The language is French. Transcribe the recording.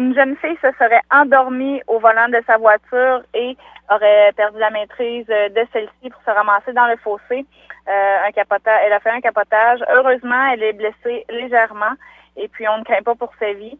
une jeune fille se serait endormie au volant de sa voiture et aurait perdu la maîtrise euh, de celle-ci pour se ramasser dans le fossé. Euh, un capotage, elle a fait un capotage. Heureusement, elle est blessée légèrement et puis on ne craint pas pour sa vie.